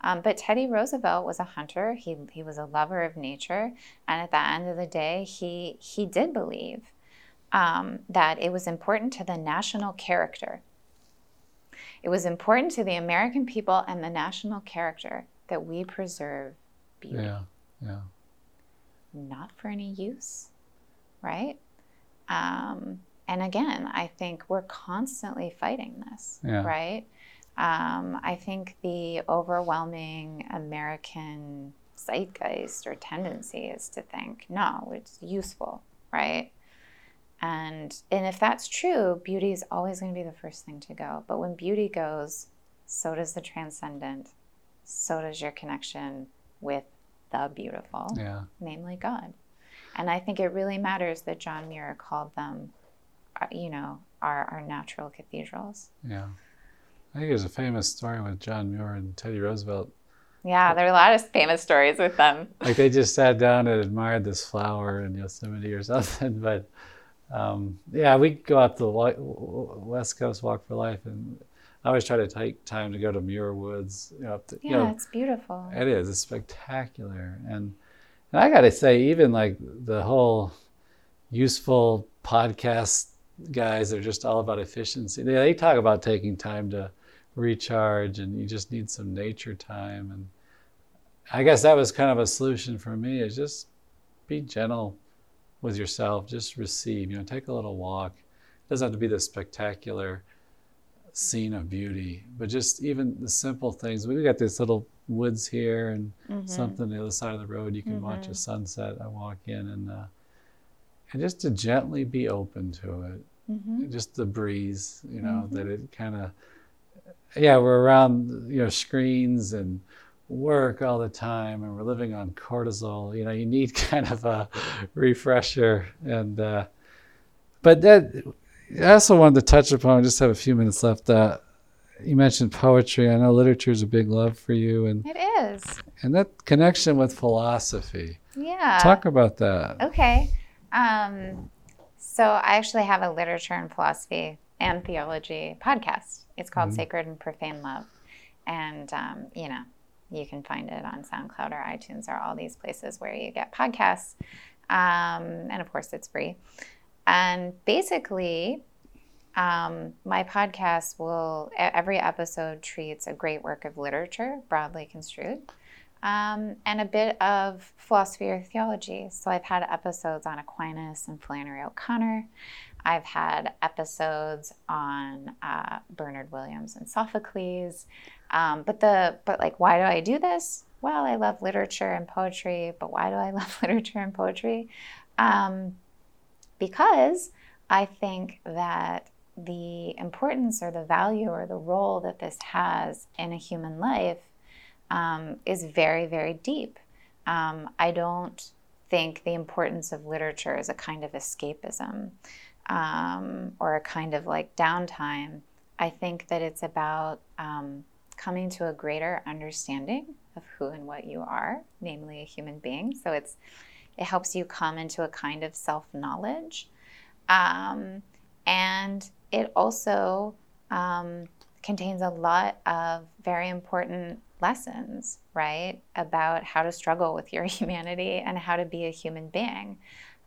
Um, but Teddy Roosevelt was a hunter. He he was a lover of nature, and at the end of the day, he he did believe um, that it was important to the national character. It was important to the American people and the national character that we preserve beauty yeah, yeah, not for any use, right? Um, and again, I think we're constantly fighting this, Yeah. right? Um, I think the overwhelming American zeitgeist or tendency is to think, no, it's useful, right? And and if that's true, beauty is always going to be the first thing to go. But when beauty goes, so does the transcendent. So does your connection with the beautiful yeah. namely God. And I think it really matters that John Muir called them, uh, you know, our, our natural cathedrals. Yeah. I think there's a famous story with John Muir and Teddy Roosevelt. Yeah, there are a lot of famous stories with them. *laughs* Like they just sat down and admired this flower in Yosemite or *laughs* something. But um, yeah, we go out to the West Coast Walk for Life, and I always try to take time to go to Muir Woods. You know, up to, Yeah, you know, it's beautiful. It is. It's spectacular. And, and I got to say, even like the whole useful podcast guys they're just all about efficiency. They, they talk about taking time to recharge and you just need some nature time. And I guess that was kind of a solution for me is just be gentle with yourself. Just receive, you know, take a little walk. It doesn't have to be the spectacular scene of beauty, but just even the simple things. We got this little woods here and Mhm. something on the other side of the road. You can watch a Mhm. sunset. I walk in and uh, and just to gently be open to it. Mhm. Just the breeze, you know, Mm-hmm. that it kind of yeah, we're around you know screens and work all the time and we're living on cortisol. You know, you need *laughs* kind of a refresher and uh, but that I also wanted to touch upon just have a few minutes left. Uh, you mentioned poetry. I know literature is a big love for you, and it is. And that connection with philosophy. Yeah. Talk about that. Okay. Um, so I actually have a literature and philosophy and theology podcast. It's called mm-hmm. Sacred and Profane Love, and um, you know you can find it on SoundCloud or iTunes or all these places where you get podcasts. Um, and of course, it's free. And basically, um, my podcast will, every episode treats a great work of literature, broadly construed, um, and a bit of philosophy or theology. So I've had episodes on Aquinas and Flannery O'Connor. I've had episodes on uh, Bernard Williams and Sophocles. Um, but the but like, why do I do this? Well, I love literature and poetry. But why do I *laughs* love literature and poetry? Um, because I think that the importance or the value or the role that this has in a human life um, is very, very deep. Um, I don't think the importance of literature is a kind of escapism um, or a kind of like downtime. I think that it's about um, coming to a greater understanding of who and what you are, namely a human being. So it's it helps you come into a kind of self knowledge, um, and it also um, contains a lot of very important lessons, right, about how to struggle with your *laughs* humanity and how to be a human being.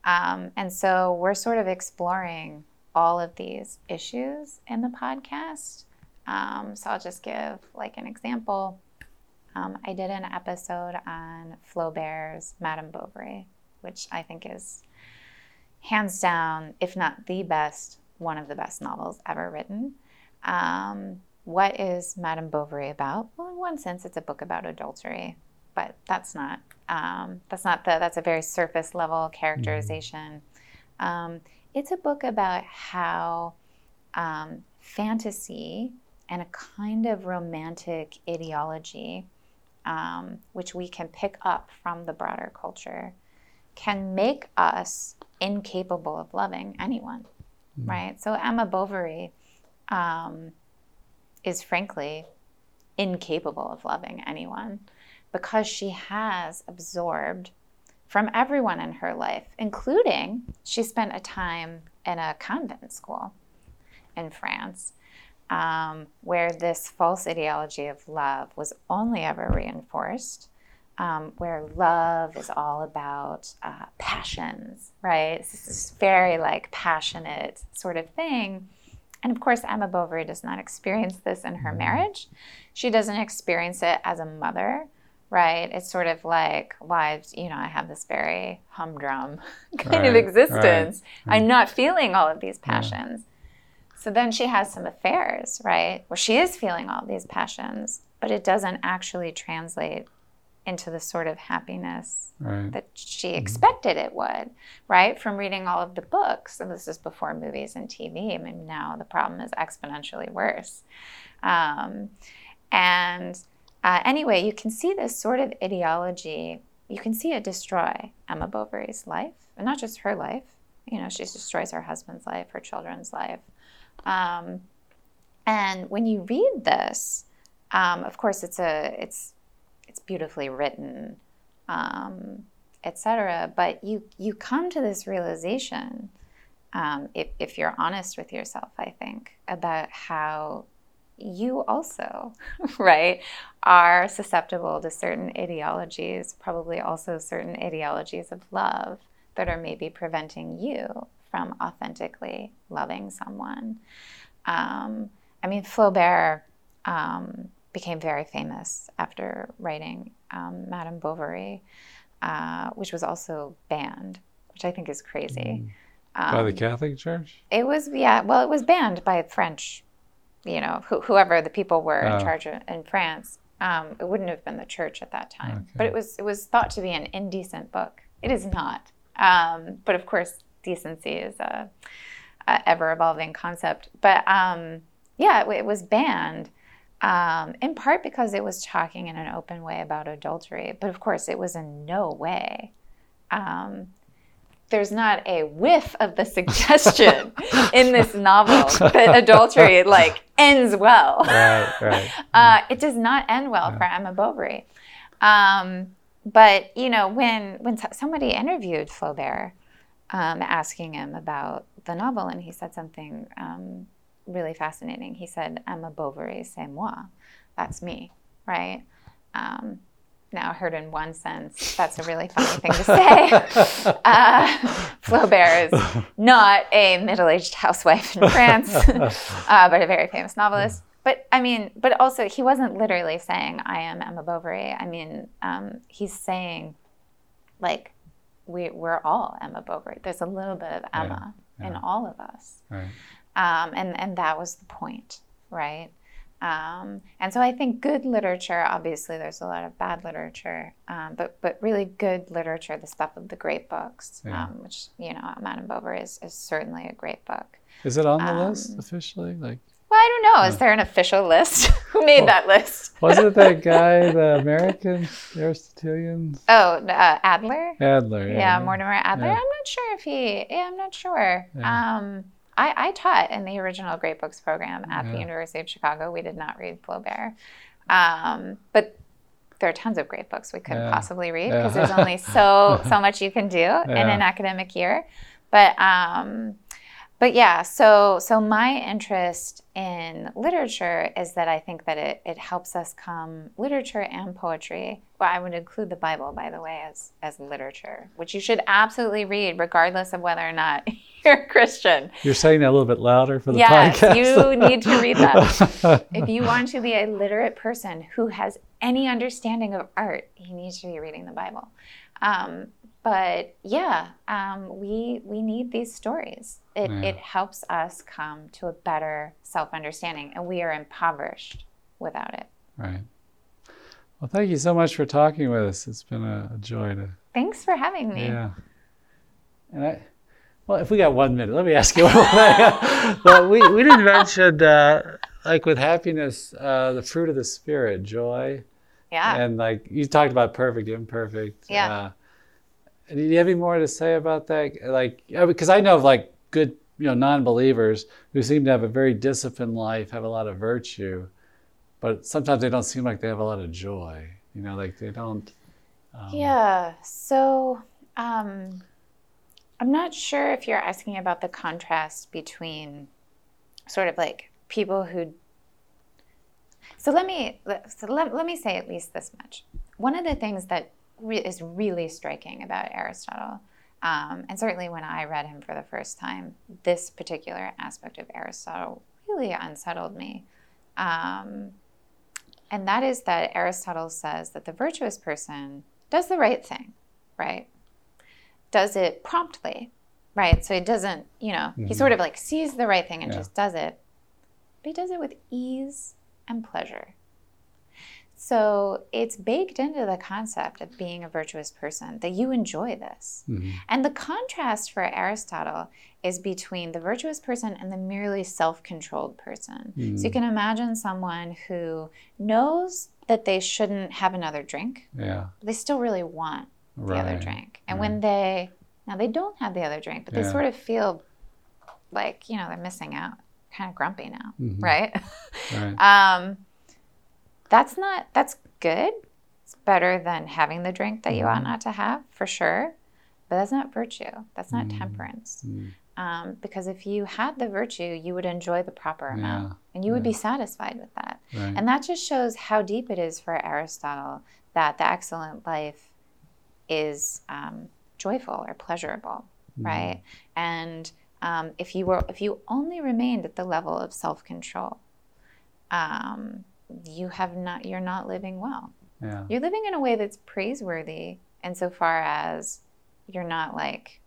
Um, and so we're sort of exploring all of these issues in the podcast. Um, so I'll just give like an example. Um, I did an episode on Flaubert's Madame Bovary, which I think is hands down, if not the best, one of the best novels ever written. Um, what is Madame Bovary about? Well, in one sense, it's a book about adultery, but that's not um, that's not the that's a very surface level characterization. Um, it's a book about how um, fantasy and a kind of romantic ideology, um, which we can pick up from the broader culture, can make us incapable of loving anyone, mm. right? So Emma Bovary um, is frankly incapable of loving anyone because she has absorbed from everyone in her life, including she spent a time in a convent school in France um, where this false ideology of love was only ever reinforced. Um, where love is all about uh, passions, right? This is very like passionate sort of thing. And of course, Emma Bovary does not experience this in her marriage. She doesn't experience it as a mother, right? It's sort of like, wives, you know, I have this very humdrum *laughs* kind right, of existence. Right. I'm not feeling all of these passions. Yeah. So then she has some affairs, right? Where she is feeling all these passions, but it doesn't actually translate into the sort of happiness right. that she mm-hmm. expected it would, right? From reading all of the books. And this is before movies and TV. I mean, now the problem is exponentially worse. Um, and uh, anyway, you can see this sort of ideology, you can see it destroy Emma Bovary's life, and not just her life. You know, she destroys her husband's life, her children's life. Um, and when you read this, um, of course, it's a it's it's beautifully written, um, etc. But you you come to this realization, um, if if you're honest with yourself, I think about how you also, *laughs* right, are susceptible to certain ideologies, probably also certain ideologies of love that are maybe preventing you from authentically loving someone. Um, I mean, Flaubert um, became very famous after writing um, Madame Bovary, uh, which was also banned, which I think is crazy. Mm. by the um, Catholic Church? It was, yeah, well, it was banned by French, you know, wh- whoever the people were oh. in charge of, in France. Um, it wouldn't have been the church at that time, okay. but it was it was thought to be an indecent book. It is not, um, but of course, decency is a, a ever evolving concept. But um, yeah, it, it, was banned um, in part because it was talking in an open way about adultery. But of course, it was in no way um, there's not a whiff of the suggestion *laughs* in this novel that adultery like ends well. *laughs* Right, right. *laughs* Uh, it does not end well yeah. for Emma Bovary. Um, but you know, when when somebody interviewed Flaubert, um, asking him about the novel, and he said something um, really fascinating. He said, "Emma Bovary, c'est moi." That's me, right? Now heard in one sense, that's a really funny thing to say. *laughs* Uh, Flaubert is not a middle-aged housewife in France, *laughs* uh, but a very famous novelist. But I mean, but also he wasn't literally saying I am Emma Bovary. I mean, um, he's saying like we we're all Emma Bovary. There's a little bit of Emma yeah. in all of us, right. um, and and that was the point, right? Um, and so I think good literature, obviously, there's a lot of bad literature, um, but but really good literature, the stuff of the great books, yeah. um, which you know, Madame Bovary is, is certainly a great book. Is it on the um, list officially? Like, well, I don't know. Is there an official list? *laughs* Who made that list? was it that *laughs* guy, the American Aristotelian? Oh, uh, Adler. Adler. Yeah, yeah Mortimer Adler. Yeah. I'm not sure if he. Yeah, I'm not sure. Yeah. I, I taught in the original Great Books program at yeah. the University of Chicago. We did not read Flaubert. Um, but there are tons of great books we could yeah. possibly read because yeah. there's only so *laughs* so much you can do in an academic year. But um, but yeah, so so my interest in literature is that I think that it, it helps us come literature and poetry. Well, I would include the Bible, by the way, as as literature, which you should absolutely read, regardless of whether or not *laughs* *laughs* you're a Christian. You're saying that a little bit louder for the yes, podcast. you need to read that. *laughs* if you want to be a literate person who has any understanding of art, you need to be reading the Bible. Um, but yeah, um, we we need these stories. It yeah. it helps us come to a better self understanding, and we are impoverished without it. Right. Well, thank you so much for talking with us. It's been a, a joy to. Thanks for having me. Yeah. And I, well, if we got one minute, let me ask you *laughs* one well, we we didn't mention uh, like with happiness, uh, the fruit of the spirit, joy. Yeah. And like you talked about perfect, imperfect. Yeah. Uh, do you have any more to say about that? Like, because I know of like good, you know, non-believers who seem to have a very disciplined life, have a lot of virtue, but sometimes they don't seem like they have a lot of joy. You know, like they don't. Um, yeah. So um, I'm not sure if you're asking about the contrast between sort of like people who. So let me so let, let me say at least this much. One of the things that re- is really striking about Aristotle. Um, and certainly when I read him for the first time, this particular aspect of Aristotle really unsettled me. Um, and that is that Aristotle says that the virtuous person does the right thing, right? Does it promptly, right? So he doesn't, you know, mm-hmm. he sort of like sees the right thing and yeah. just does it. But he does it with ease and pleasure. So it's baked into the concept of being a virtuous person that you enjoy this. Mm-hmm. And the contrast for Aristotle is between the virtuous person and the merely self controlled person. Mm-hmm. So you can imagine someone who knows that they shouldn't have another drink. Yeah. they still really want the other drink. And right. when they, now they don't have the other drink, but yeah. they sort of feel like, you know, they're missing out, kind of grumpy now, mm-hmm. right? *laughs* right. um, that's not that's good. It's better than having the drink that you ought mm-hmm. not to have for sure. But that's not virtue. That's not mm. temperance. Mm. Um, because if you had the virtue, you would enjoy the proper amount yeah. and you would yeah. be satisfied with that. Right. And that just shows how deep it is for Aristotle that the excellent life is um, joyful or pleasurable, mm. right? And um, if you were, if you only remained at the level of self control, um, you have not you're not living well. Yeah. You're living in a way that's praiseworthy insofar as you're not like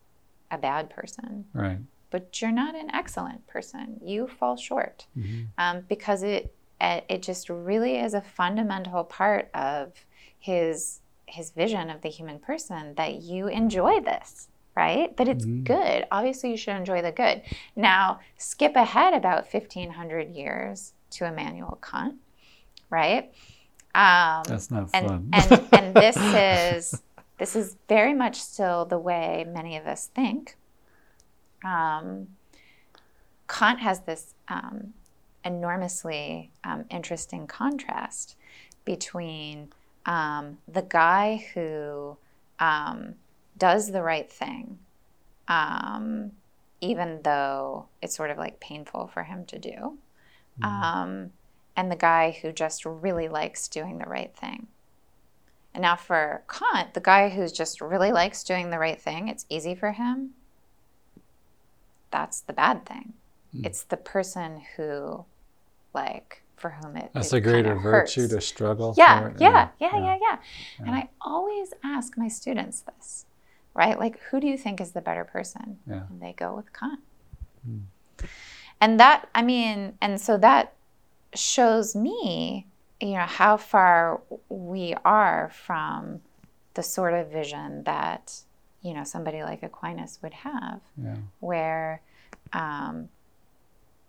a bad person. Right. But you're not an excellent person. You fall short mm-hmm. um, because it it just really is a fundamental part of his his vision of the human person that you enjoy this right that it's mm-hmm. good obviously you should enjoy the good now skip ahead about 1500 years to immanuel kant right? Um, That's not and, fun. and, and this *laughs* is this is very much still the way many of us think. Um, Kant has this um, enormously um, interesting contrast between um, the guy who um, does the right thing, um, even though it's sort of like painful for him to do, mm. and the guy who just really likes doing the right thing. And now for Kant, the guy who just really likes doing the right thing, it's easy for him. That's the bad thing. Mm. It's the person who, like, for whom it that's it a greater virtue to struggle. Yeah, yeah, yeah, yeah, yeah. And I always ask my students this, right? Like, who do you think is the better person? And they go with Kant. Mm. And that, I mean, and so that shows me, you know, how far we are from the sort of vision that, you know, somebody like Aquinas would have, yeah. where um,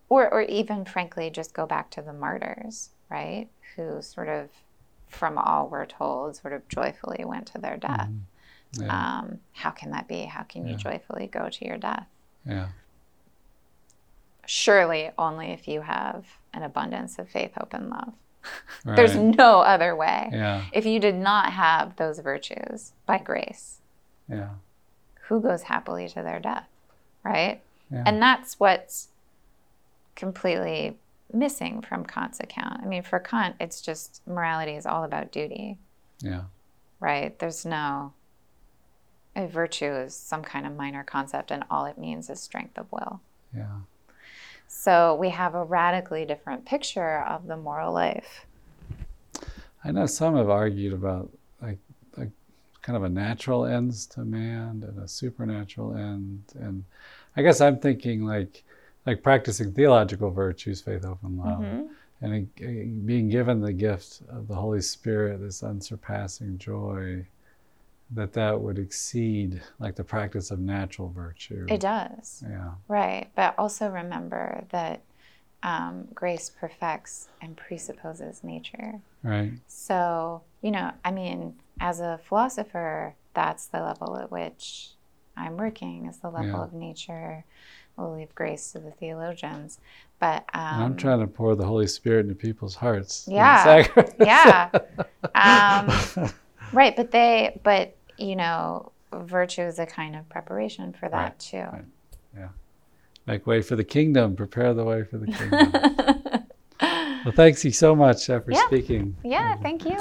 or, or even frankly, just go back to the martyrs, right? Who sort of, from all we're told, sort of joyfully went to their death. Mm-hmm. Yeah. Um, how can that be? How can you yeah. joyfully go to your death? Yeah. Surely only if you have an abundance of faith, hope, and love. *laughs* Right. There's no other way. Yeah. If you did not have those virtues by grace, yeah. who goes happily to their death? Right? Yeah. And that's what's completely missing from Kant's account. I mean, for Kant, it's just morality is all about duty. Yeah. Right? There's no. A virtue is some kind of minor concept, and all it means is strength of will. Yeah. So we have a radically different picture of the moral life. I know some have argued about like, like kind of a natural ends to man and a supernatural end, and I guess I'm thinking like like practicing theological virtues, faith, hope, and love, mm-hmm. and being given the gift of the Holy Spirit, this unsurpassing joy, that that would exceed like the practice of natural virtue. It does. Yeah. Right, but also remember that um, grace perfects and presupposes nature. Right. So you know, I mean, as a philosopher, that's the level at which I'm working. Is the level yeah. of nature we'll leave grace to the theologians. But um, I'm trying to pour the Holy Spirit into people's hearts. Yeah, yeah, *laughs* um, *laughs* right. But they, but you know, virtue is a kind of preparation for that right, too. Right. Yeah, make way for the kingdom. Prepare the way for the kingdom. *laughs* well, thanks you so much uh, for yeah. speaking. Yeah, thank you.